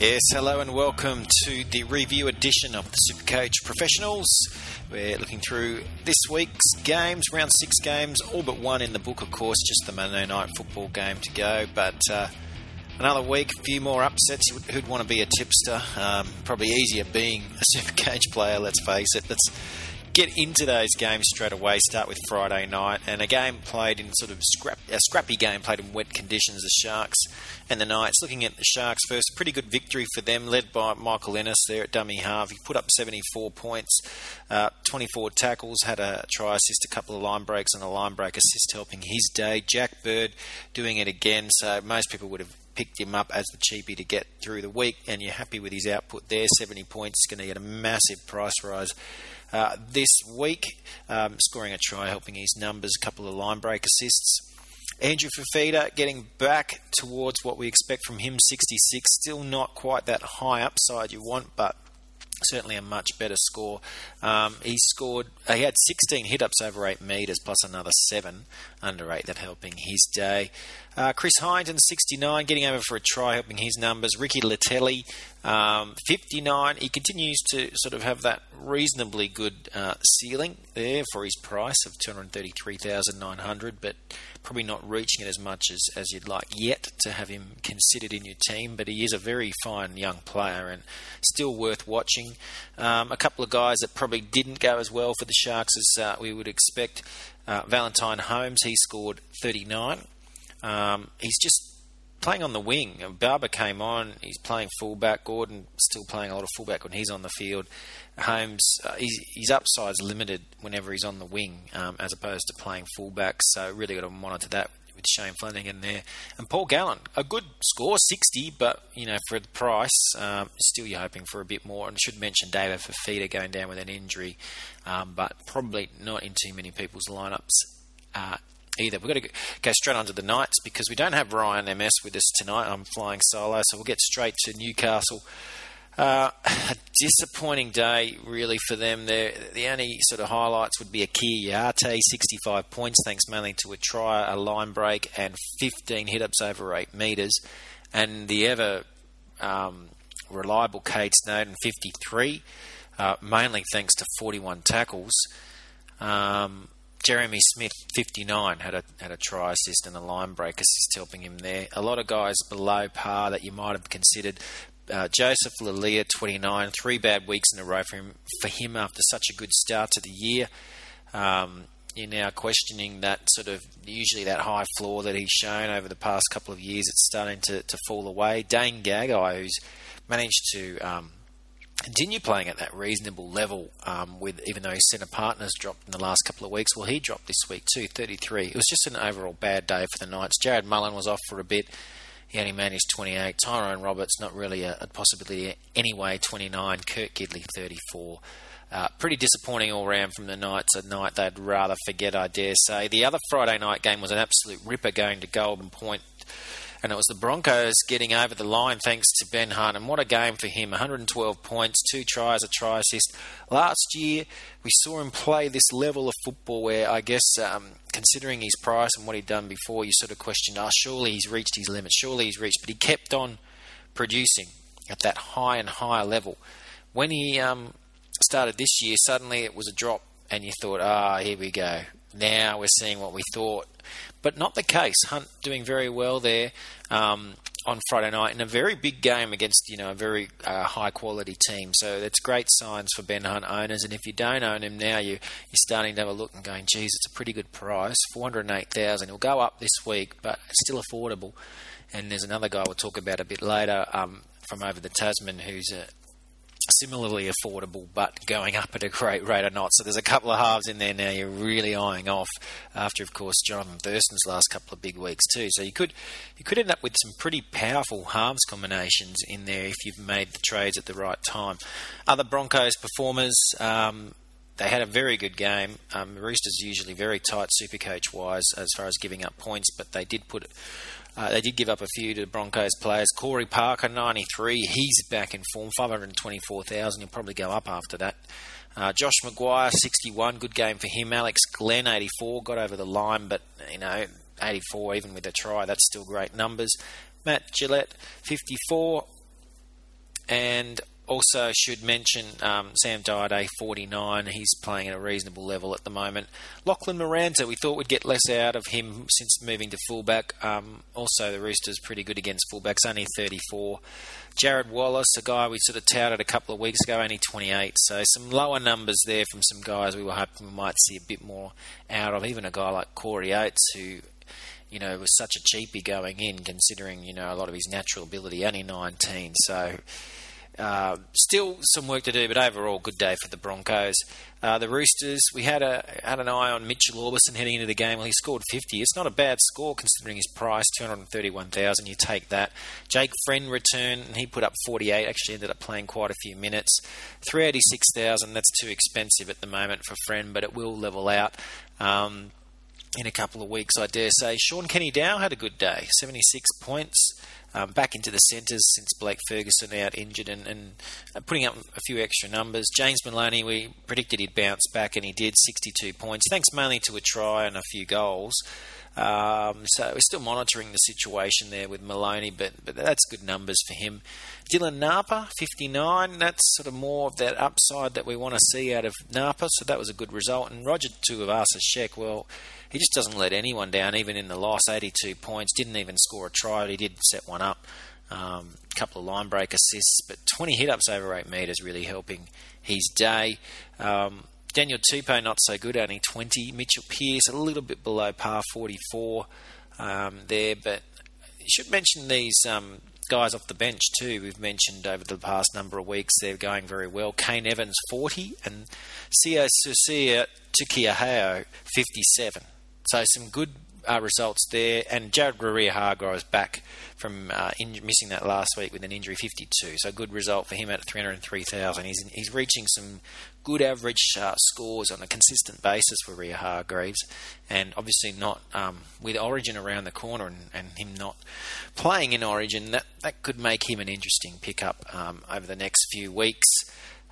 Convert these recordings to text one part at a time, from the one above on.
Yes, hello and welcome to the review edition of the Supercoach Professionals. We're looking through this week's games, round six games, all but one in the book, of course, just the Monday night football game to go. But uh, another week, a few more upsets. Who'd want to be a tipster? Um, probably easier being a Supercoach player, let's face it. Let's get into those games straight away. Start with Friday night and a game played in sort of scrap, a scrappy game played in wet conditions. The Sharks and the Knights. Looking at the Sharks first, pretty good victory for them, led by Michael Ennis there at dummy half. He put up 74 points, uh, 24 tackles, had a try assist, a couple of line breaks, and a line break assist helping his day. Jack Bird doing it again, so most people would have picked him up as the cheapie to get through the week, and you're happy with his output there. 70 points, is going to get a massive price rise uh, this week, um, scoring a try, helping his numbers, a couple of line break assists. Andrew Fifita getting back towards what we expect from him, 66. Still not quite that high upside you want, but certainly a much better score. Um, he scored, he had 16 hit ups over 8 metres plus another 7 under 8, that helping his day. Uh, Chris Heighington, 69, getting over for a try, helping his numbers. Ricky Leutele, um, 59. He continues to sort of have that reasonably good uh, ceiling there for his price of 233,900, but probably not reaching it as much as, as you'd like yet to have him considered in your team. But he is a very fine young player and still worth watching. Um, a couple of guys that probably didn't go as well for the Sharks as uh, we would expect. Uh, Valentine Holmes, he scored 39. Um, he's just playing on the wing. Barber came on. He's playing fullback. Gordon still playing a lot of fullback when he's on the field. Holmes, uh, he's, his upside's limited whenever he's on the wing, um, as opposed to playing fullback. So really got to monitor that with Shane Flanagan there. And Paul Gallen, a good score, 60, but you know for the price, um, still you're hoping for a bit more. And I should mention David Fifita going down with an injury, um, but probably not in too many people's lineups. Uh, either. We've got to go straight on to the Knights because we don't have Ryan MS with us tonight. I'm flying solo, so we'll get straight to Newcastle. Uh, a disappointing day, really, for them. The only sort of highlights would be Akuila Uate, 65 points, thanks mainly to a try, a line break, and 15 hit ups over 8 metres. And the ever um, reliable Kade Snowden, 53, uh, mainly thanks to 41 tackles. Um, Jeremy Smith, 59, had a had a try assist and a line break assist helping him there. A lot of guys below par that you might have considered. Uh, Joseph Leilua, 29, three bad weeks in a row for him, for him after such a good start to the year. Um, you're now questioning that sort of usually that high floor that he's shown over the past couple of years. It's starting to, to fall away. Dane Gagai, who's managed to um, continue playing at that reasonable level um, with even though his centre partners dropped in the last couple of weeks. Well, he dropped this week too, 33. It was just an overall bad day for the Knights. Jarrod Mullen was off for a bit. He only managed 28. Tyrone Roberts, not really a, a possibility anyway, 29. Kurt Gidley, 34. Uh, pretty disappointing all round from the Knights. A night they'd rather forget, I dare say. The other Friday night game was an absolute ripper going to Golden Point and it was the Broncos getting over the line thanks to Ben Hunt. And what a game for him 112 points, two tries, a try assist. Last year, we saw him play this level of football where I guess, um, considering his price and what he'd done before, you sort of questioned, oh, surely he's reached his limit, surely he's reached. But he kept on producing at that high and higher level. When he um, started this year, suddenly it was a drop, and you thought, ah, oh, here we go. Now we're seeing what we thought but not the case. Hunt doing very well there um, on Friday night in a very big game against you know a very uh, high quality team. So that's great signs for Ben Hunt owners. And if you don't own him now, you you're starting to have a look and going, geez, it's a pretty good price, four hundred eight thousand. He'll go up this week, but still affordable. And there's another guy we'll talk about a bit later um, from over the Tasman who's a, similarly affordable but going up at a great rate or not. So there's a couple of halves in there now you're really eyeing off after, of course, Jonathan Thurston's last couple of big weeks too. So you could you could end up with some pretty powerful halves combinations in there if you've made the trades at the right time. Other Broncos performers. Um, they had a very good game. Um, Roosters usually very tight super coach wise as far as giving up points, but they did put uh, they did give up a few to the Broncos players. Corey Parker, 93. He's back in form, 524,000. He'll probably go up after that. Uh, Josh McGuire, 61. Good game for him. Alex Glenn, 84. Got over the line, but, you know, 84 even with a try. That's still great numbers. Matt Gillett, 54. and also should mention um, Sam Day, 49. He's playing at a reasonable level at the moment. Lachlan Maranta, we thought we'd get less out of him since moving to fullback. Um, also, the Roosters pretty good against fullbacks, only 34. Jarrod Wallace, a guy we sort of touted a couple of weeks ago, only 28. So some lower numbers there from some guys we were hoping we might see a bit more out of. Even a guy like Corey Oates, who you know, was such a cheapie going in, considering you know a lot of his natural ability. Only 19, so uh, still some work to do, but overall, good day for the Broncos. Uh, the Roosters, we had a had an eye on Mitchell Aubusson heading into the game. Well, he scored 50. It's not a bad score considering his price, 231,000. You take that. Jake Friend returned, and he put up 48. Actually, ended up playing quite a few minutes. 386,000. That's too expensive at the moment for Friend, but it will level out. Um, in a couple of weeks, I dare say. Shaun Kenny-Dowall had a good day, 76 points um, back into the centres since Blake Ferguson out injured and, and putting up a few extra numbers. James Maloney, we predicted he'd bounce back and he did, 62 points, thanks mainly to a try and a few goals. Um, so we're still monitoring the situation there with Maloney, but but that's good numbers for him. Dylan Napa, 59. That's sort of more of that upside that we want to see out of Napa. So that was a good result. And Roger Tuivasa-Sheck, well, he just doesn't let anyone down, even in the loss. 82 points, didn't even score a try. He did set one up. A um, couple of line break assists, but 20 hit ups over 8 metres really helping his day. Um, Daniel Tupou not so good, only 20. Mitchell Pearce a little bit below par, 44 um, there. But you should mention these um, guys off the bench too. We've mentioned over the past number of weeks they're going very well. Kane Evans 40 and Sio Siua Taukeiaho 57. So some good uh, results there. And Jared Waerea-Hargreaves is back from uh, in- missing that last week with an injury, 52. So good result for him at 303,000. He's he's reaching some good average uh, scores on a consistent basis for Waerea-Hargreaves, and obviously not um, with Origin around the corner and, and, him not playing in Origin. That that could make him an interesting pickup um, over the next few weeks.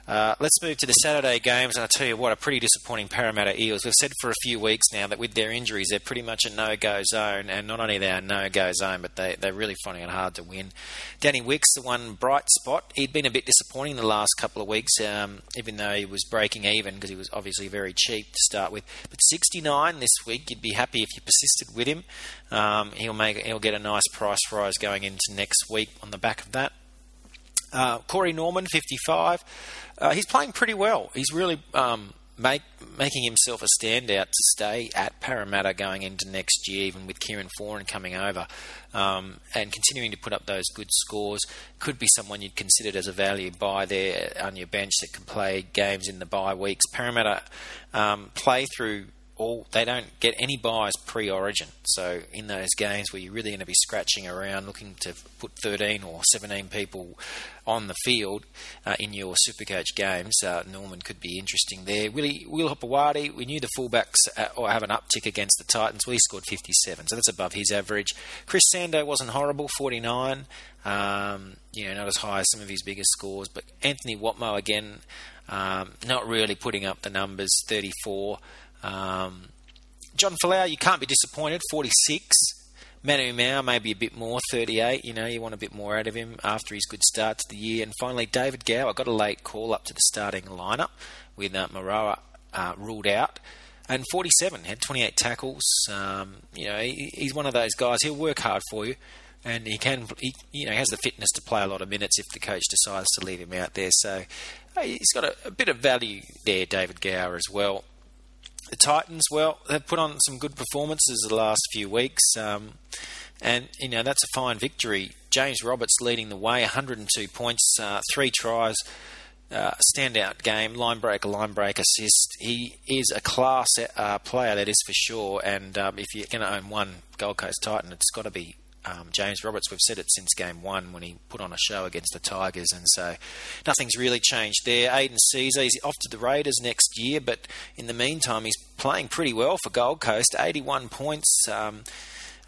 Uh, let's move to the Saturday games, and I tell you what, a pretty disappointing Parramatta Eels. We've said for a few weeks now that with their injuries, they're pretty much a no-go zone, and not only they're a no-go zone, but they, they're really finding it hard to win. Danny Wicks, the one bright spot, he'd been a bit disappointing the last couple of weeks, um, even though he was breaking even because he was obviously very cheap to start with. But 69 this week, you'd be happy if you persisted with him. Um, he'll make he'll get a nice price rise going into next week on the back of that. Uh, Corey Norman, 55. Uh, he's playing pretty well. He's really um, make, making himself a standout to stay at Parramatta going into next year, even with Kieran Foran coming over um, and continuing to put up those good scores. Could be someone you'd consider as a value buy there on your bench that can play games in the bye weeks. Parramatta um, play through all they don't get any buys pre-origin. So in those games where you're really going to be scratching around, looking to put 13 or 17 people on the field uh, in your Supercoach games, uh, Norman could be interesting there. Willie Will Hopoate, we knew the fullbacks uh, or have an uptick against the Titans. He scored 57, so that's above his average. Chris Sandow wasn't horrible, 49. Um, you know, not as high as some of his biggest scores, but Anthony Watmough again, um, not really putting up the numbers, 34. Um, John Folau, you can't be disappointed, 46. Manu Ma'u, maybe a bit more, 38. You know, you want a bit more out of him after his good start to the year. And finally, David Gower got a late call up to the starting lineup with uh, uh, ruled out. And 47, had 28 tackles. Um, you know, he, he's one of those guys, he'll work hard for you. And he can, he, you know, has the fitness to play a lot of minutes if the coach decides to leave him out there. So he's got a, a bit of value there, David Gower, as well. The Titans, well, they've put on some good performances the last few weeks, um, and you know that's a fine victory. James Roberts leading the way, 102 points, uh, three tries, uh, standout game, line breaker, line break assist. He is a class uh, player, that is for sure. And um, if you're going to own one Gold Coast Titan, it's got to be um, James Roberts. We've said it since game one when he put on a show against the Tigers, and so nothing's really changed there. Aidan Sezer, he's off to the Raiders next year, but in the meantime, he's playing pretty well for Gold Coast. 81 points. Um,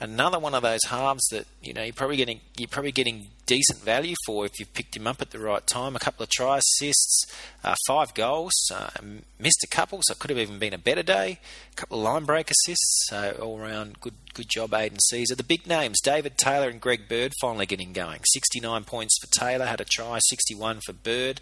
another one of those halves that you know you're probably getting you're probably getting decent value for if you've picked him up at the right time. A couple of try assists, uh, five goals, uh, missed a couple, so it could have even been a better day. A couple of line break assists, so all round good good job, Aidan Sezer. The big names, David Taylor and Greg Bird, finally getting going. 69 points for Taylor, had a try, 61 for Bird.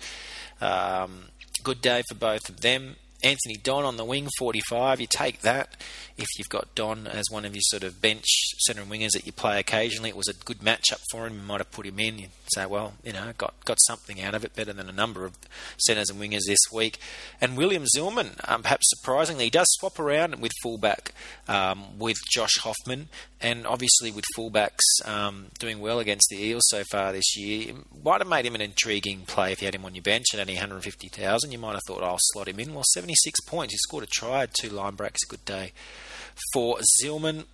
Um, good day for both of them. Anthony Don on the wing, 45. You take that if you've got Don as one of your sort of bench centre and wingers that you play occasionally. It was a good matchup for him. You might have put him in. You say, well, you know, got got something out of it, better than a number of centres and wingers this week. And William Zillman, um, perhaps surprisingly, does swap around with fullback um, with Josh Hoffman, and obviously with fullbacks um, doing well against the Eels so far this year, might have made him an intriguing play if you had him on your bench at only 150,000. You might have thought, I'll slot him in. Well, 76 points. He scored a try, two line breaks, a good day for Zillman.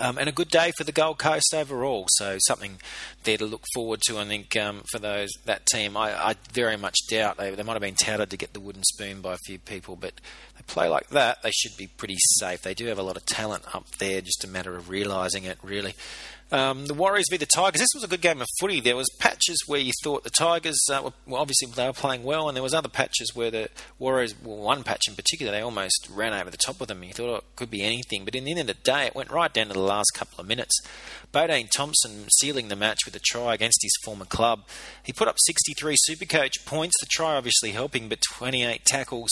Um, and a good day for the Gold Coast overall. So something there to look forward to. I think um, for those that team, I, I, very much doubt they, they might have been touted to get the wooden spoon by a few people, but they play like that, they should be pretty safe. They do have a lot of talent up there, just a matter of realising it. Really, um, the Warriors v the Tigers. This was a good game of footy. There was patches where you thought the Tigers, uh, were, obviously they were playing well, and there was other patches where the Warriors, well, one patch in particular, they almost ran over the top of them. You thought oh, it could be anything, but in the end of the day, it went right down to the last couple of minutes. Bodene Thompson sealing the match with a try against his former club. He put up 63 Supercoach points. The try obviously helping, but 28 tackles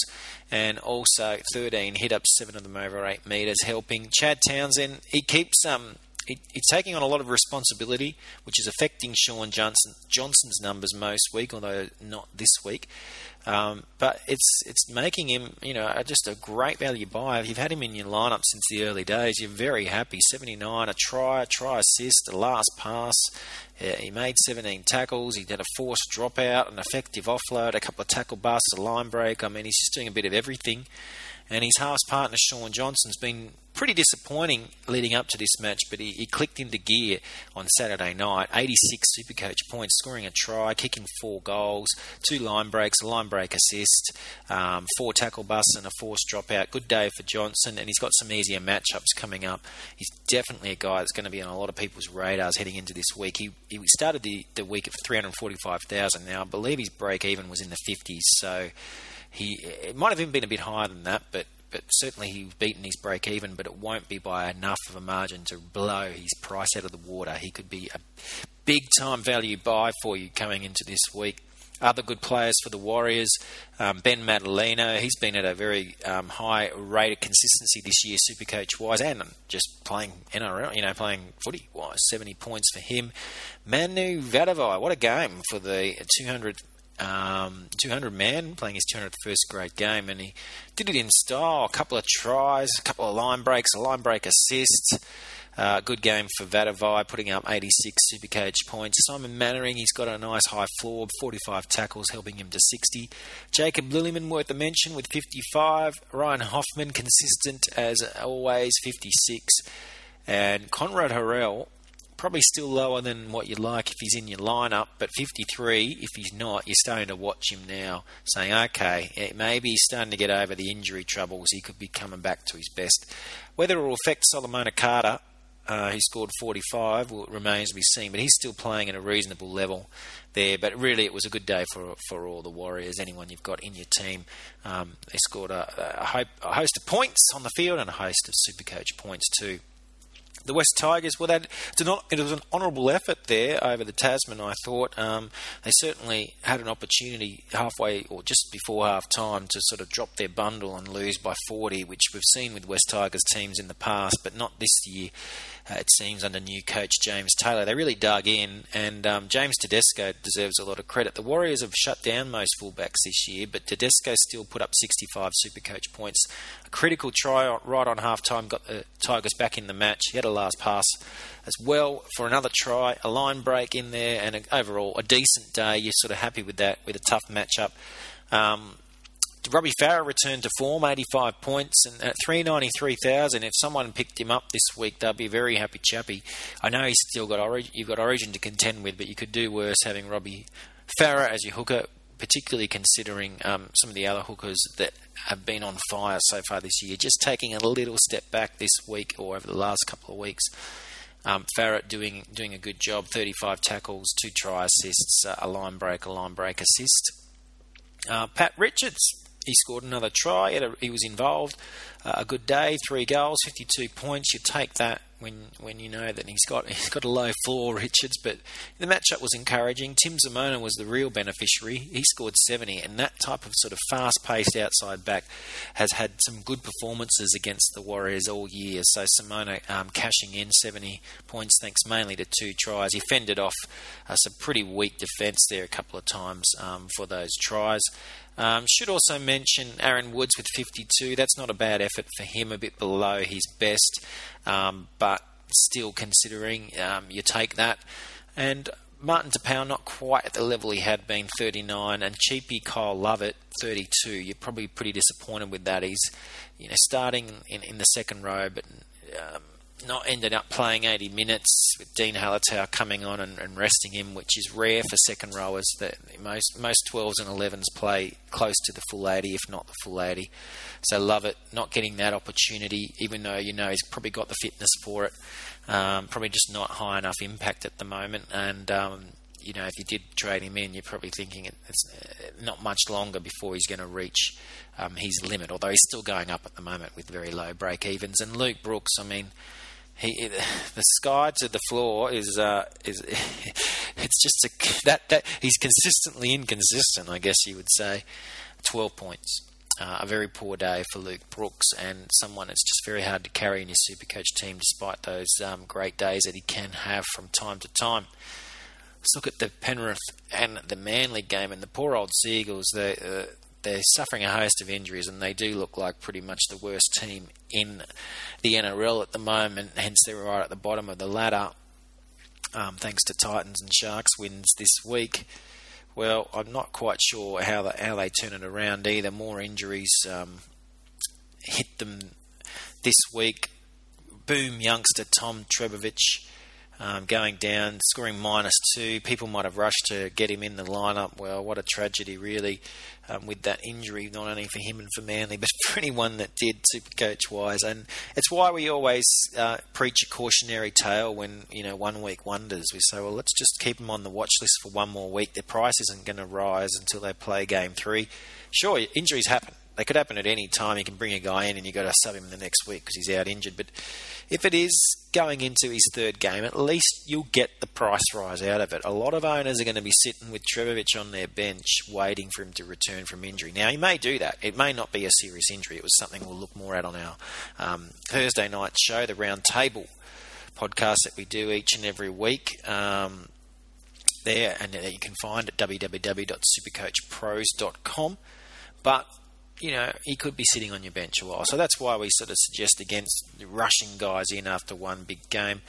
and also 13 hit ups, seven of them over eight metres, helping. Chad Townsend, he keeps um, he's taking on a lot of responsibility, which is affecting Shaun Johnson, Johnson's numbers most week, although not this week. Um, but it's it's making him, you know, just a great value buy. If you've had him in your lineup since the early days, you're very happy. 79, a try, a try assist, a last pass. Yeah, he made 17 tackles. He did a forced dropout, an effective offload, a couple of tackle busts, a line break. I mean, he's just doing a bit of everything. And his halves partner, Shaun Johnson's been pretty disappointing leading up to this match, but he, he clicked into gear on Saturday night. 86 Supercoach points, scoring a try, kicking four goals, two line breaks, a line break assist, um, four tackle busts, and a forced dropout. Good day for Johnson, and he's got some easier matchups coming up. He's definitely a guy that's going to be on a lot of people's radars heading into this week. He, he started the, the week at 345,000 now. I believe his break even was in the 50s, so he it might have even been a bit higher than that, but but certainly he's beaten his break even, but it won't be by enough of a margin to blow his price out of the water. He could be a big time value buy for you coming into this week. Other good players for the Warriors, um, Ben Matulino, he's been at a very um, high rate of consistency this year, super coach wise, and just playing NRL, you know, playing footy wise. 70 points for him. Manu Vatuvei, what a game for the 200 um, 200 man, playing his 200th first grade game, and he did it in style. A couple of tries, a couple of line breaks, a line break assist. Uh, good game for Vatuvei, putting up 86 Supercoach points. Simon Mannering, he's got a nice high floor, 45 tackles, helping him to 60. Jacob Lillyman, worth a mention, with 55. Ryan Hoffman, consistent as always, 56. And Konrad Hurrell, probably still lower than what you'd like if he's in your lineup, but 53, if he's not, you're starting to watch him now, saying, okay, maybe he's starting to get over the injury troubles. He could be coming back to his best. Whether it will affect Solomone Kata, uh, he scored 45, well, remains to be seen, but he's still playing at a reasonable level there. But really, it was a good day for for all the Warriors. Anyone you've got in your team, um, they scored a, a, a host of points on the field and a host of Supercoach points too the West Tigers, well, that it was an honourable effort there over the Tasman. I thought um, they certainly had an opportunity halfway or just before half time to sort of drop their bundle and lose by 40, which we've seen with West Tigers teams in the past, but not this year uh, it seems, under new coach James Taylor. They really dug in, and um, James Tedesco deserves a lot of credit. The Warriors have shut down most fullbacks this year, but Tedesco still put up 65 Supercoach points. A critical try right on half time got the Tigers back in the match. He had a last pass as well for another try, a line break in there, and a, overall a decent day. You're sort of happy with that, with a tough matchup. Um, Robbie Farah returned to form, 85 points, and at 393,000, if someone picked him up this week, they'd be a very happy chappy. I know he's still got you've got Origin to contend with, but you could do worse having Robbie Farah as your hooker. Particularly considering um, some of the other hookers that have been on fire so far this year. Just taking a little step back this week or over the last couple of weeks. Um, Farah doing doing a good job, 35 tackles, two try assists, uh, a line break, a line break assist. Uh, Pat Richards, he scored another try. He, was involved. Uh, a good day, three goals, 52 points. You take that when when you know that he's got he's got a low floor, Richards. But the matchup was encouraging. Tim Simona was the real beneficiary. He scored 70, and that type of sort of fast-paced outside back has had some good performances against the Warriors all year. So Simona um, cashing in 70 points thanks mainly to two tries. He fended off uh, some pretty weak defence there a couple of times um, for those tries. Um, should also mention Aaron Woods with 52. That's not a bad effort for him, a bit below his best, um, but still considering um, you take that. And Martin Taupau not quite at the level he had been, 39, and cheapy Kyle Lovett, 32. You're probably pretty disappointed with that. He's you know starting in, in the second row, but um, not ended up playing 80 minutes with Dene Halatau coming on and, and, resting him, which is rare for second rowers. That most most 12s and 11s play close to the full 80, if not the full 80. So Lovett, not getting that opportunity, even though you know he's probably got the fitness for it. Um, probably just not high enough impact at the moment, and um, you know, if you did trade him in, you're probably thinking it's uh, not much longer before he's going to reach um, his limit. Although he's still going up at the moment with very low break evens. And Luke Brooks, I mean, he the sky to the floor is uh, is it's just a, that that he's consistently inconsistent. I guess you would say, twelve points. Uh, a very poor day for Luke Brooks and someone it's just very hard to carry in your Supercoach team despite those um, great days that he can have from time to time. Let's look at the Penrith and the Manly game and the poor old Seagulls. They, uh, they're suffering a host of injuries, and they do look like pretty much the worst team in the NRL at the moment. Hence, they're right at the bottom of the ladder. Um, thanks to Titans and Sharks wins this week. Well, I'm not quite sure how the, how they turn it around either. More injuries um, hit them this week. Boom youngster Tom Trbojevic um, going down, scoring minus two. People might have rushed to get him in the lineup. Well, what a tragedy, really, um, with that injury, not only for him and for Manly, but for anyone that did, super coach wise. And it's why we always uh, preach a cautionary tale when, you know, one week wonders. We say, well, let's just keep them on the watch list for one more week. Their price isn't going to rise until they play game three. Sure, injuries happen they could happen at any time. You can bring a guy in and you've got to sub him the next week because he's out injured. But if it is going into his third game, at least you'll get the price rise out of it. A lot of owners are going to be sitting with Trbojevic on their bench waiting for him to return from injury. Now, he may do that. It may not be a serious injury. It was something we'll look more at on our um, Thursday night show, the Round Table podcast that we do each and every week. Um, there, and you can find at www.supercoachpros.com. But you know, he could be sitting on your bench a while. So that's why we sort of suggest against rushing guys in after one big game.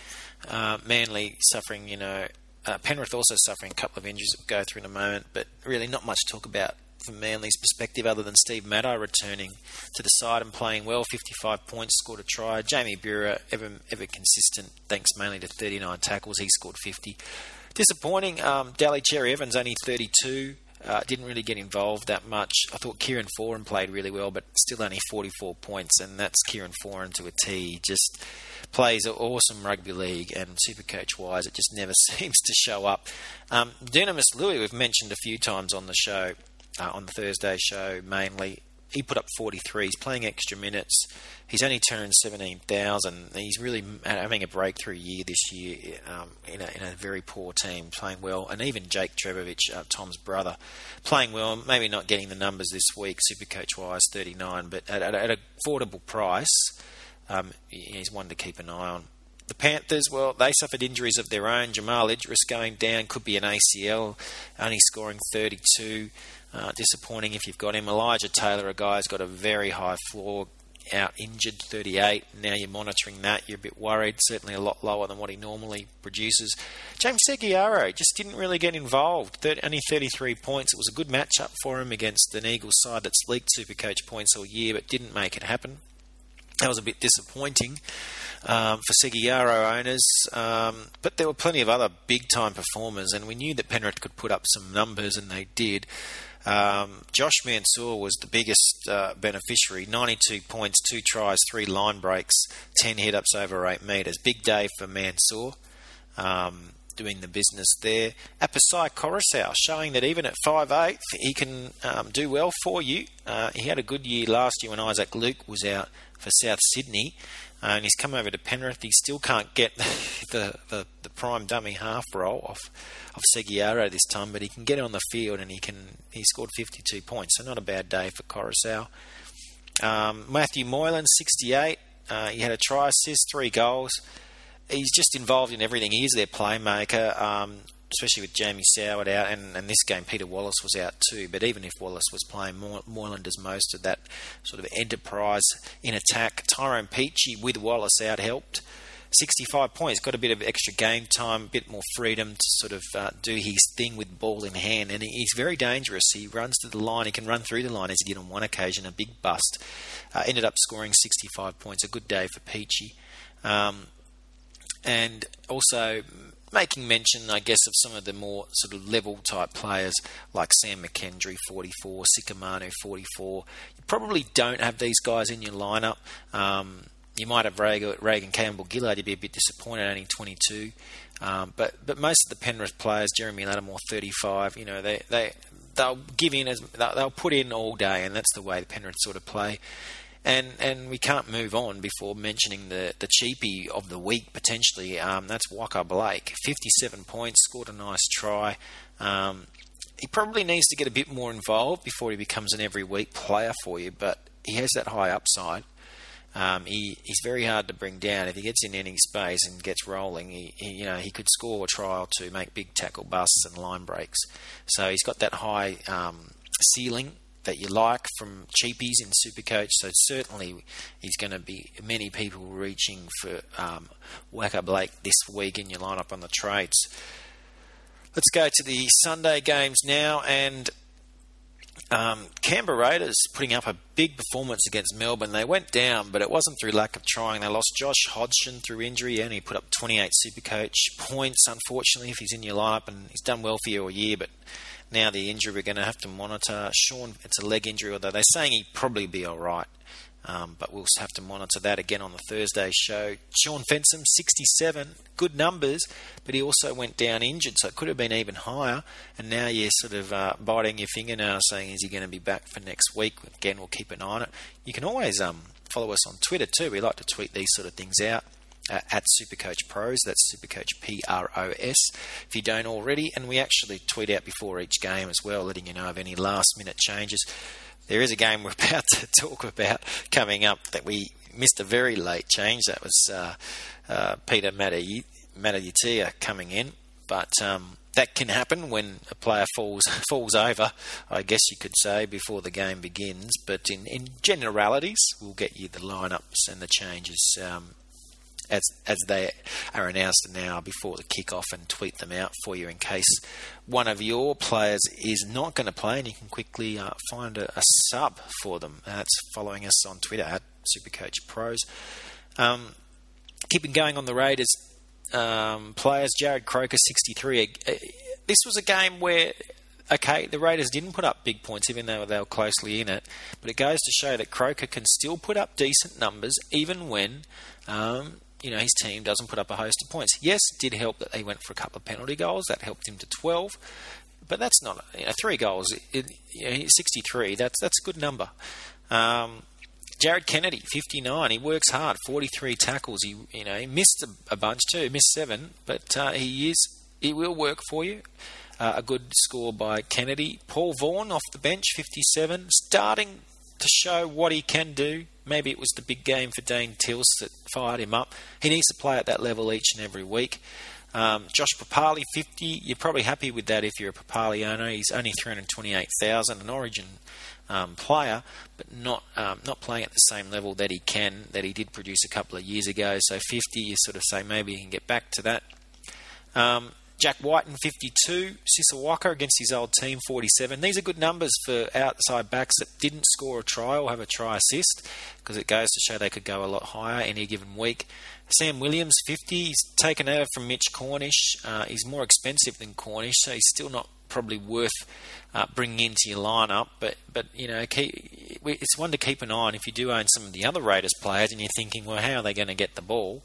Uh, Manly suffering, you know, uh, Penrith also suffering a couple of injuries that we'll go through in a moment, but really not much to talk about from Manly's perspective other than Steve Matai returning to the side and playing well, 55 points, scored a try. Jamie Buhrer, ever, ever consistent, thanks mainly to 39 tackles, he scored 50. Disappointing, um, Daly Cherry Evans only 32. Uh, didn't really get involved that much. I thought Kieran Foran played really well, but still only 44 points, and that's Kieran Foran to a T. Just plays an awesome rugby league, and super coach wise, it just never seems to show up. Um, Dunamis Lui, we've mentioned a few times on the show, uh, on the Thursday show mainly he put up 43. He's playing extra minutes. He's only turned 17,000. He's really having a breakthrough year this year um, in, a, in, a, very poor team, playing well. And even Jake Trbojevic, uh, Tom's brother, playing well. Maybe not getting the numbers this week, Supercoach wise, 39, but at, at, at an affordable price, um, he's one to keep an eye on. The Panthers, well, they suffered injuries of their own. Jamal Idris going down, could be an ACL, only scoring 32. Uh, disappointing if you've got him. Elijah Taylor, a guy who's got a very high floor, out injured 38. Now you're monitoring that. You're a bit worried. Certainly a lot lower than what he normally produces. James Segeyaro just didn't really get involved. 30, only 33 points. It was a good matchup for him against an Eagles side that's leaked Supercoach points all year, but didn't make it happen. That was a bit disappointing um, for Segeyaro owners. Um, but there were plenty of other big time performers, and we knew that Penrith could put up some numbers, and they did. Um, Josh Mansour was the biggest uh, beneficiary 92 points, 2 tries, 3 line breaks, 10 hit ups over 8 metres. Big day for Mansour. Um, doing the business there. Apisai Koroisau showing that even at 5'8, he can um, do well for you. Uh, he had a good year last year when Isaac Luke was out for South Sydney. Uh, and he's come over to Penrith. He still can't get the, the, the prime dummy half role off of Segeyaro this time, but he can get on the field and he can he scored 52 points, so not a bad day for Koroisau. Um, Matthew Moylan, 68. Uh, he had a try assist, three goals. He's just involved in everything. He is their playmaker. Um, especially with Jamie Soward out, and, and this game Peter Wallace was out too. But even if Wallace was playing, Moylan does most of that sort of enterprise in attack. Tyrone Peachey with Wallace out helped. 65 points, got a bit of extra game time, a bit more freedom to sort of uh, do his thing with ball in hand, and he's very dangerous. He runs to the line, he can run through the line as he did on one occasion, a big bust. Uh, ended up scoring 65 points, a good day for Peachey. Um, and also making mention, I guess, of some of the more sort of level type players like Sam McKendry, 44, Sika Manu, 44. You probably don't have these guys in your lineup. Um, you might have Reagan, Reagan Campbell Gillard. You'd be a bit disappointed, only 22. Um, but but most of the Penrith players, Jeremy Latimore, 35. You know they they they'll give in as they'll put in all day, and that's the way the Penrith sort of play. And and we can't move on before mentioning the, the cheapie of the week potentially. Um, that's Waqa Blake, 57 points, scored a nice try. Um, he probably needs to get a bit more involved before he becomes an every week player for you, but he has that high upside. Um, he, he's very hard to bring down. If he gets in any space and gets rolling, he, he, you know he could score a trial to make big tackle busts and line breaks. So he's got that high um, ceiling that you like from cheapies in Supercoach. So certainly he's going to be many people reaching for um, Waqa Blake this week in your lineup on the trades. Let's go to the Sunday games now, and um, Canberra Raiders putting up a big performance against Melbourne. They went down, but it wasn't through lack of trying. They lost Josh Hodgson through injury, and he put up 28 Supercoach points. Unfortunately, if he's in your lineup, and he's done well for you all year, but now the injury we're going to have to monitor. Sean, it's a leg injury, although they're saying he'd probably be all right. Um, but we'll have to monitor that again on the Thursday show. Shaun Fensom, 67, good numbers, but he also went down injured, so it could have been even higher. And now you're sort of uh, biting your fingernail saying, is he going to be back for next week? Again, we'll keep an eye on it. You can always um, follow us on Twitter too. We like to tweet these sort of things out uh, at Supercoach Pros. That's Supercoach P R O S. If you don't already, and we actually tweet out before each game as well, letting you know of any last minute changes. There is a game we're about to talk about coming up that we missed a very late change. That was uh, uh, Peter Mata'utia coming in, but um, that can happen when a player falls falls over, I guess you could say, before the game begins. But in, in generalities, we'll get you the lineups and the changes um, as as they are announced now before the kickoff and tweet them out for you in case one of your players is not going to play and you can quickly uh, find a, a, sub for them. That's following us on Twitter at Supercoach Pros. Um, keeping going on the Raiders um, players, Jarrod Croker 63. Uh, this was a game where okay, the Raiders didn't put up big points even though they were closely in it, but it goes to show that Croker can still put up decent numbers even when um, you know, his team doesn't put up a host of points. Yes, did help that he went for a couple of penalty goals. That helped him to 12. But that's not you know, three goals. It, you know, 63. That's that's a good number. Um, Jarrod Kennedy, 59. He works hard. 43 tackles. He you know he missed a, a bunch too. Missed seven, but uh, he is he will work for you. Uh, a good score by Kennedy. Paul Vaughan off the bench, 57. Starting to show what he can do. Maybe it was the big game for Dane Tilse that fired him up. He needs to play at that level each and every week. Um, Josh Papalii, 50. You're probably happy with that if you're a Papalii owner. He's only 328,000, an Origin um, player, but not um, not playing at the same level that he can that he did produce a couple of years ago. So 50, you sort of say maybe he can get back to that. Um, Jack Wighton 52, Sisa Waqa against his old team 47. These are good numbers for outside backs that didn't score a try or have a try assist because it goes to show they could go a lot higher any given week. Sam Williams 50, he's taken over from Mitch Cornish. Uh, he's more expensive than Cornish, so he's still not probably worth uh, bringing into your lineup. But but you know, keep, it's one to keep an eye on if you do own some of the other Raiders players, and you're thinking, well, how are they going to get the ball?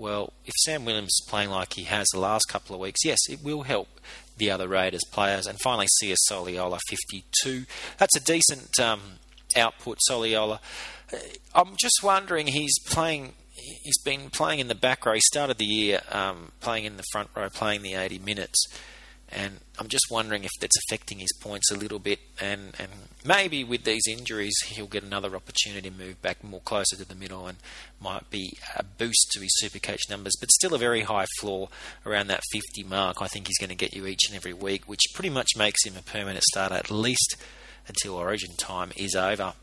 Well, if Sam Williams is playing like he has the last couple of weeks, yes, it will help the other Raiders players. And finally, Sia Soliola, 52. That's a decent um, output, Soliola. Uh, I'm just wondering, he's playing. He's been playing in the back row. He started the year um, playing in the front row, playing the 80 minutes and I'm just wondering if that's affecting his points a little bit. And, and maybe with these injuries, he'll get another opportunity to move back more closer to the middle and might be a boost to his Supercoach numbers. But still, a very high floor around that 50 mark. I think he's going to get you each and every week, which pretty much makes him a permanent starter at least until Origin time is over.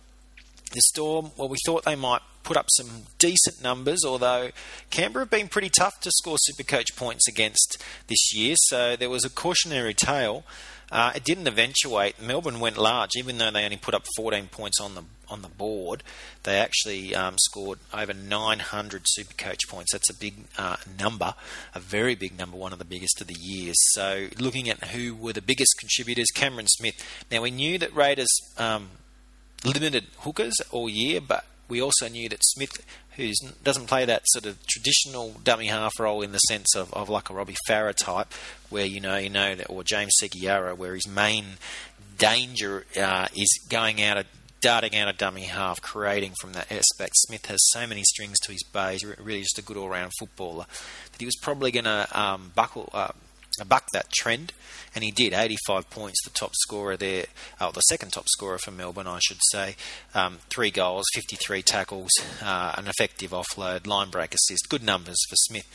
The Storm, well, we thought they might put up some decent numbers, although Canberra have been pretty tough to score Supercoach points against this year, so there was a cautionary tale. Uh, it didn't eventuate. Melbourne went large, even though they only put up 14 points on the on the board. They actually um, scored over 900 Supercoach points. That's a big uh, number, a very big number, one of the biggest of the years. So, looking at who were the biggest contributors, Cameron Smith. Now, we knew that Raiders um, limited hookers all year, but we also knew that Smith, who doesn't play that sort of traditional dummy half role in the sense of, of like a Robbie Farah type, where you know you know that, or James Segeyaro, where his main danger uh, is going out of darting out a dummy half, creating from that aspect. Smith has so many strings to his bow. He's really just a good all-round footballer that he was probably going to um, buckle. Uh, buck that trend, and he did. 85 points, the top scorer there, oh, the second top scorer for Melbourne, I should say. Um, three goals, 53 tackles, uh, an effective offload, line break assist. Good numbers for Smith.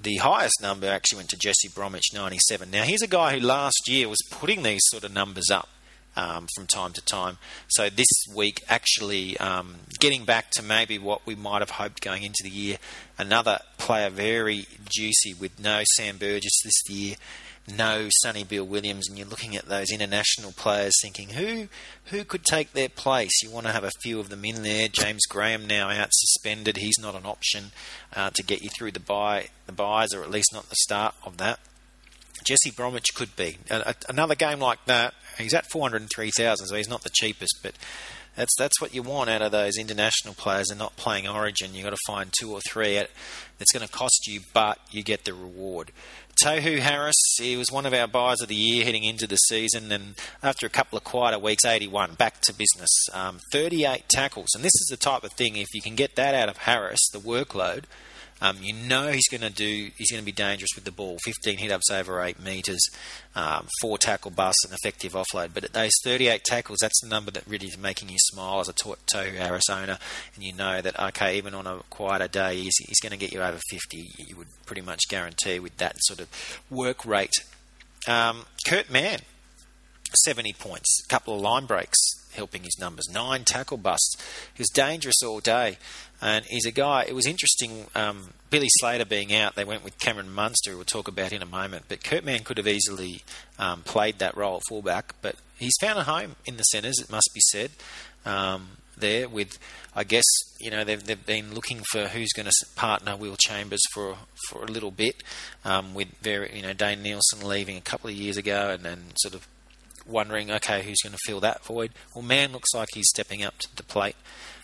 The highest number actually went to Jesse Bromwich, 97. Now, he's a guy who last year was putting these sort of numbers up. Um, from time to time. So this week, actually um, getting back to maybe what we might have hoped going into the year, another player very juicy with no Sam Burgess this year, no Sonny Bill Williams, and you're looking at those international players thinking who who could take their place. You want to have a few of them in there. James Graham now out suspended; he's not an option uh, to get you through the buy the buys, or at least not the start of that. Jesse Bromwich could be another game like that He's at 403,000, so he's not the cheapest, but that's that's what you want out of those international players. They're not playing Origin. You've got to find two or three that's going to cost you, but you get the reward. Tohu Harris, he was one of our buys of the year heading into the season, and after a couple of quieter weeks, 81, back to business. Um, 38 tackles, and this is the type of thing, if you can get that out of Harris, the workload, um, you know he's going to do. He's going to be dangerous with the ball. 15 hit ups over eight meters, um, four tackle busts, and effective offload. But at those 38 tackles, that's the number that really is making you smile as a Tohu Harris owner. And you know that okay, even on a quieter day, he's, he's going to get you over 50. You would pretty much guarantee with that sort of work rate. Um, Kurt Mann, 70 points, a couple of line breaks helping his numbers. Nine tackle busts. He was dangerous all day. And he's a guy, it was interesting, um, Billy Slater being out, they went with Cameron Munster, we'll talk about in a moment. But Kurt Mann could have easily um, played that role at fullback, but he's found a home in the centres, it must be said. Um, there with, I guess, you know, they've, they've been looking for who's going to partner Will Chambers for for a little bit, um, with very, you know, Dane Nielsen leaving a couple of years ago and then sort of wondering, okay, who's going to fill that void? Well, Mann looks like he's stepping up to the plate.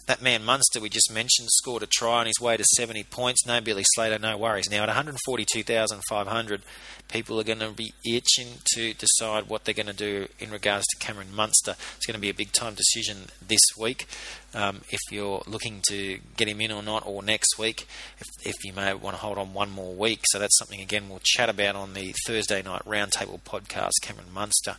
That man Munster we just mentioned scored a try on his way to 70 points. No Billy Slater, no worries. Now at 142,500, people are going to be itching to decide what they're going to do in regards to Cameron Munster. It's going to be a big time decision this week. Um, if you're looking to get him in or not, or next week, if, if you may want to hold on one more week. So that's something again we'll chat about on the Thursday night roundtable podcast. Cameron Munster.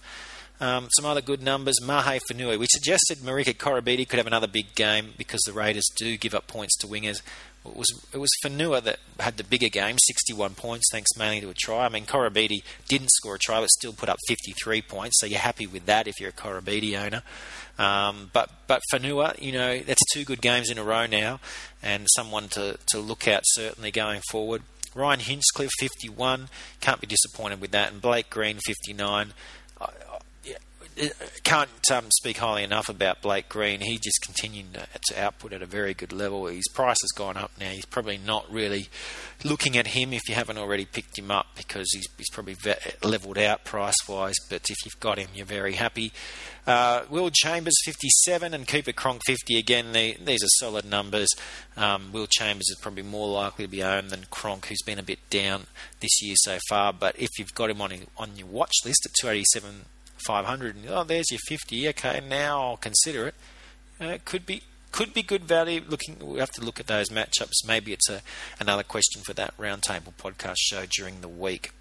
Um, some other good numbers. Mahe Fonua. We suggested Marika Koroibete could have another big game because the Raiders do give up points to wingers. It was it was Fonua that had the bigger game, 61 points, thanks mainly to a try. I mean, Koroibete didn't score a try, but still put up 53 points, so you're happy with that if you're a Koroibete owner. Um, but but Fonua, you know, that's two good games in a row now, and someone to, to look at certainly going forward. Ryan Hinchcliffe, 51, can't be disappointed with that, and Blake Green, 59 can't um, speak highly enough about Blake Green. He just continued to output at a very good level. His price has gone up now. He's probably not really looking at him if you haven't already picked him up because he's, he's probably levelled out price wise. But if you've got him, you're very happy. Uh, Will Chambers 57 and Cooper Cronk 50 again. They, these are solid numbers. Um, Will Chambers is probably more likely to be owned than Cronk, who's been a bit down this year so far. But if you've got him on on your watch list at 287 500, and oh, there's your 50. Okay, now I'll consider it. Uh, it could be could be good value. Looking, we have to look at those matchups. Maybe it's a another question for that roundtable podcast show during the week.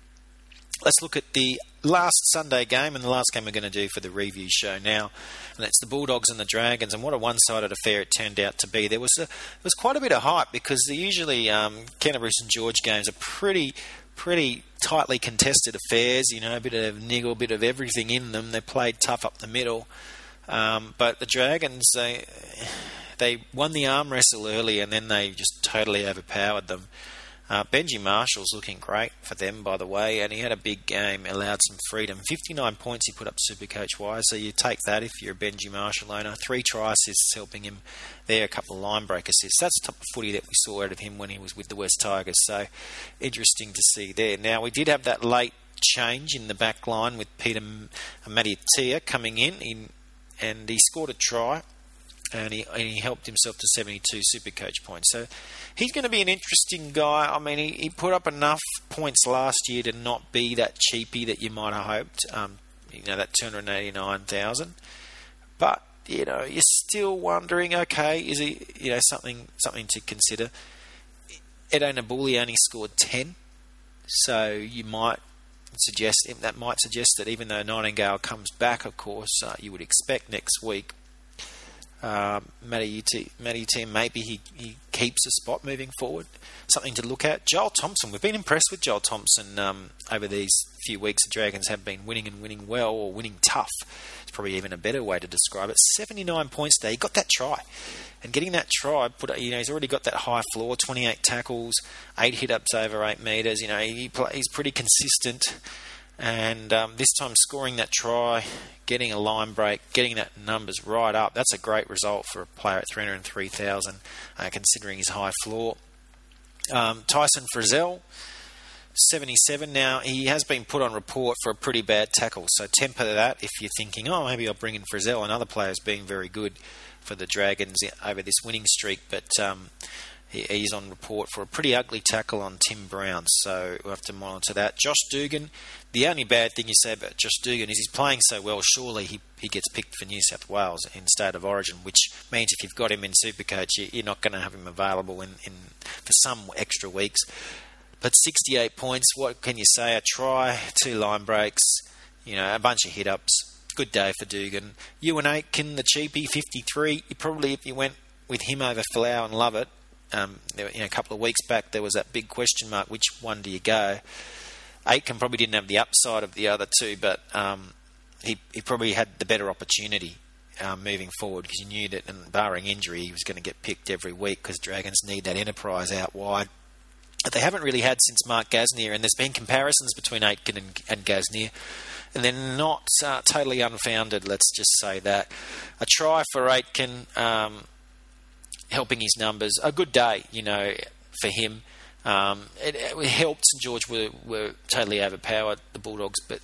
Let's look at the last Sunday game and the last game we're going to do for the review show now, and it's the Bulldogs and the Dragons. And what a one-sided affair it turned out to be. There was a, there was quite a bit of hype because usually um, Canterbury St George games are pretty pretty tightly contested affairs. You know, a bit of niggle, a bit of everything in them. They played tough up the middle, um, but the Dragons they they won the arm wrestle early, and then they just totally overpowered them. Uh, Benji Marshall's looking great for them, by the way, and he had a big game, allowed some freedom. 59 points he put up Supercoach wise, so you take that if you're a Benji Marshall owner. Three try assists helping him there, a couple of line break assists. That's the of footy that we saw out of him when he was with the West Tigers, so interesting to see there. Now, we did have that late change in the back line with Peter Mata'utia coming in, in and he scored a try and he, and he helped himself to 72 super coach points. So he's going to be an interesting guy. I mean, he, he put up enough points last year to not be that cheapy that you might have hoped, um, you know, that 289,000. But, you know, you're still wondering, okay, is he, you know, something something to consider. Eto Nabuli only scored 10, so you might suggest that might suggest that even though Nightingale comes back, of course, uh, you would expect next week um, Mata'utia, maybe he, he keeps a spot moving forward. Something to look at. Joel Thompson, we've been impressed with Joel Thompson um, over these few weeks. The Dragons have been winning and winning well, or winning tough. It's probably even a better way to describe it. 79 points today. He got that try. And getting that try, put you know, he's already got that high floor 28 tackles, 8 hit ups over 8 metres. You know, he, he's pretty consistent and um, this time scoring that try, getting a line break, getting that numbers right up. That's a great result for a player at 303,000, uh, considering his high floor. Um, Tyson Frizell, 77 now. He has been put on report for a pretty bad tackle, so temper that if you're thinking, oh, maybe I'll bring in Frizell and other players being very good for the Dragons over this winning streak, but. Um, he's on report for a pretty ugly tackle on Tim Brown, so we'll have to monitor that. Josh Dugan, the only bad thing you say about Josh Dugan is he's playing so well, surely he, he gets picked for New South Wales in State of Origin, which means if you've got him in Supercoach, you're not going to have him available in, in for some extra weeks. But 68 points, what can you say? A try, two line breaks, you know, a bunch of hit ups. Good day for Dugan. Euan Aitken, the cheapie, 53. You probably, if you went with him over Folau and Lovett, um, there, you know, a couple of weeks back, there was that big question mark: which one do you go? Aitken probably didn't have the upside of the other two, but um, he he probably had the better opportunity um, moving forward because you knew that, and barring injury, he was going to get picked every week because Dragons need that enterprise out wide. But they haven't really had since Mark Gasnier, and there's been comparisons between Aitken and, and Gasnier, and they're not uh, totally unfounded. Let's just say that a try for Aitken. Um, helping his numbers. A good day, you know, for him. Um, it, it, helped. St George were, were totally overpowered, the Bulldogs, but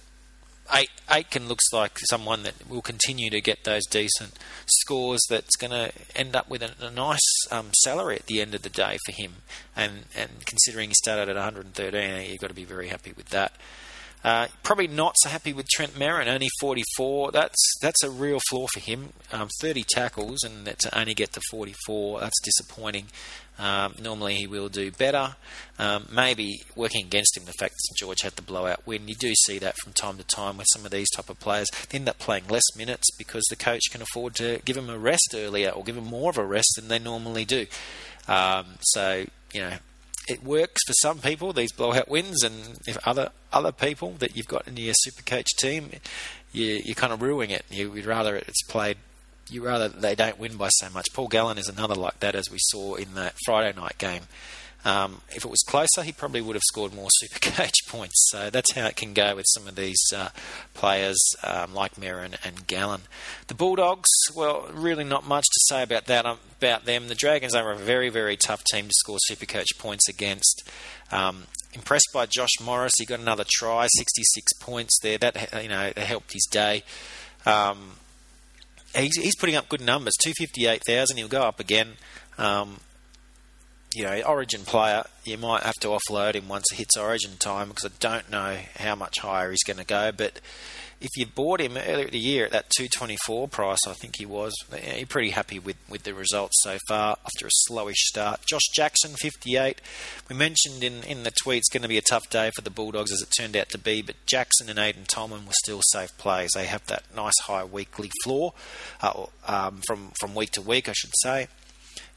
Aitken looks like someone that will continue to get those decent scores. That's going to end up with a, a nice um, salary at the end of the day for him. And and considering he started at 113, you've got to be very happy with that. Uh, probably not so happy with Trent Merrin, only 44. That's that's a real flaw for him. Um, 30 tackles and to only get to 44, that's disappointing. Um, normally he will do better. Um, maybe working against him, the fact that George had the blowout win. You do see that from time to time with some of these type of players. They end up playing less minutes because the coach can afford to give them a rest earlier or give them more of a rest than they normally do. Um, so you know it works for some people these blowout wins, and if other other people that you've got in your super coach team, you, you're kind of ruining it. You, would rather it's played. You rather they don't win by so much. Paul Gallen is another like that, as we saw in that Friday night game. Um, if it was closer, he probably would have scored more super Supercoach points. So that's how it can go with some of these uh, players um, like Merrin and Gallen. The Bulldogs, well, really not much to say about that. Um, about them, the Dragons are a very, very tough team to score super Supercoach points against. Um, impressed by Josh Morris. He got another try, 66 points there. That you know helped his day. Um, he's, he's putting up good numbers, 258,000. He'll go up again. Um, you know, Origin player, you might have to offload him once it hits Origin time because I don't know how much higher he's going to go. But if you bought him earlier in the year at that 224 price, I think he was, you're pretty happy with, with the results so far after a slowish start. Josh Jackson, 58. We mentioned in, in the tweet it's going to be a tough day for the Bulldogs as it turned out to be, but Jackson and Aiden Tolman were still safe plays. They have that nice high weekly floor uh, um, from, from week to week, I should say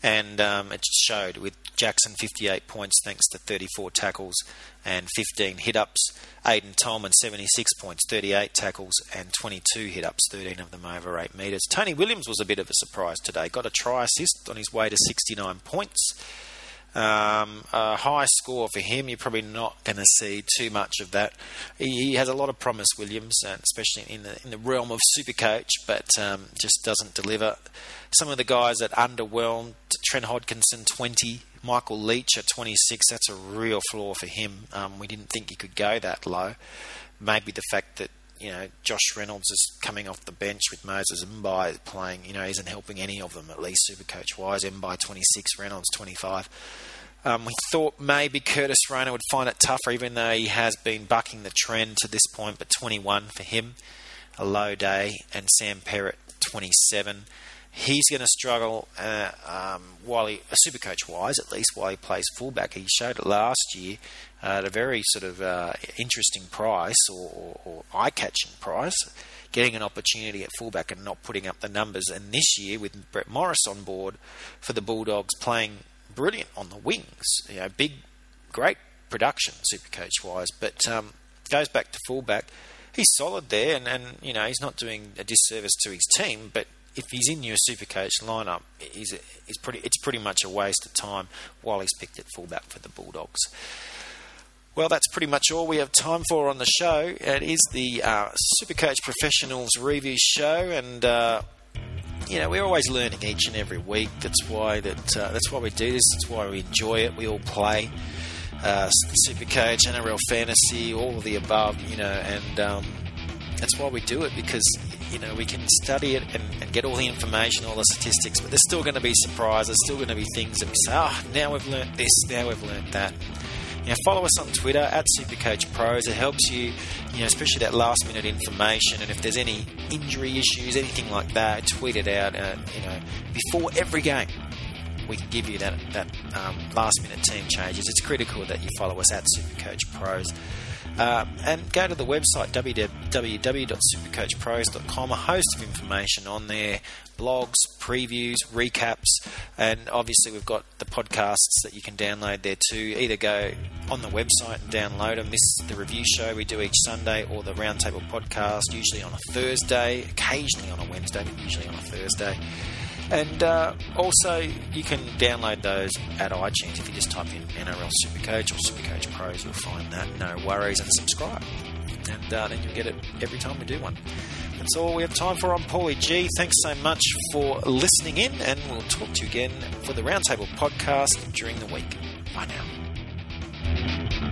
and um, it just showed with Jackson 58 points thanks to 34 tackles and 15 hit ups. Aiden Tolman 76 points, 38 tackles and 22 hit ups, 13 of them over 8 metres. Tony Williams was a bit of a surprise today, got a try assist on his way to 69 points. Um, a high score for him. You're probably not going to see too much of that. He, he, has a lot of promise, Williams, especially in the in the realm of Supercoach, but um, just doesn't deliver. Some of the guys that underwhelmed: Trent Hodkinson, 20. Michael Lichaa at 26. That's a real flaw for him. Um, we didn't think he could go that low. Maybe the fact that you know, Josh Reynolds is coming off the bench with Moses Mbye playing, you know, isn't helping any of them, at least super coach wise. Mbye 26, Reynolds 25. Um, we thought maybe Curtis Rona would find it tougher, even though he has been bucking the trend to this point, but 21 for him, a low day, and Sam Perrett 27 he's going to struggle uh, um, while he, super coach wise, at least while he plays fullback. He showed it last year at a very sort of uh, interesting price or, or, or eye catching price, getting an opportunity at fullback and not putting up the numbers. And this year, with Brett Morris on board for the Bulldogs, playing brilliant on the wings, you know, big, great production, super coach wise, but um, goes back to fullback. He's solid there, and, and you know he's not doing a disservice to his team, but if he's in your Supercoach lineup, he's, he's pretty, it's pretty much a waste of time while he's picked at fullback for the Bulldogs. Well, that's pretty much all we have time for on the show. It is the uh, Supercoach Professionals review show, and uh, you know we're always learning each and every week. That's why that uh, that's why we do this. That's why we enjoy it. We all play uh, Supercoach, NRL fantasy, all of the above. You know, and um, that's why we do it because you know we can study it and, and, get all the information, all the statistics, but there's still going to be surprises. There's still going to be things that we say, oh, now we've learnt this, now we've learnt that. You know, follow us on Twitter at Supercoach Pros. It helps you, you know, especially that last minute information. And if there's any injury issues, anything like that, tweet it out. Uh, you know, before every game, we can give you that that um, last minute team changes. It's critical that you follow us at Supercoach Pros. Um, and go to the website www.supercoachpros.com. A host of information on there blogs, previews, recaps, and obviously we've got the podcasts that you can download there too. Either go on the website and download them. This is the review show we do each Sunday, or the Roundtable podcast, usually on a Thursday, occasionally on a Wednesday, but usually on a Thursday. And uh, also, you can download those at iTunes. If you just type in NRL Supercoach or Supercoach Pros, you'll find that. No worries, and subscribe. And uh, then you'll get it every time we do one. That's all we have time for on Paulie G. Thanks so much for listening in, and we'll talk to you again for the Roundtable podcast during the week. Bye now.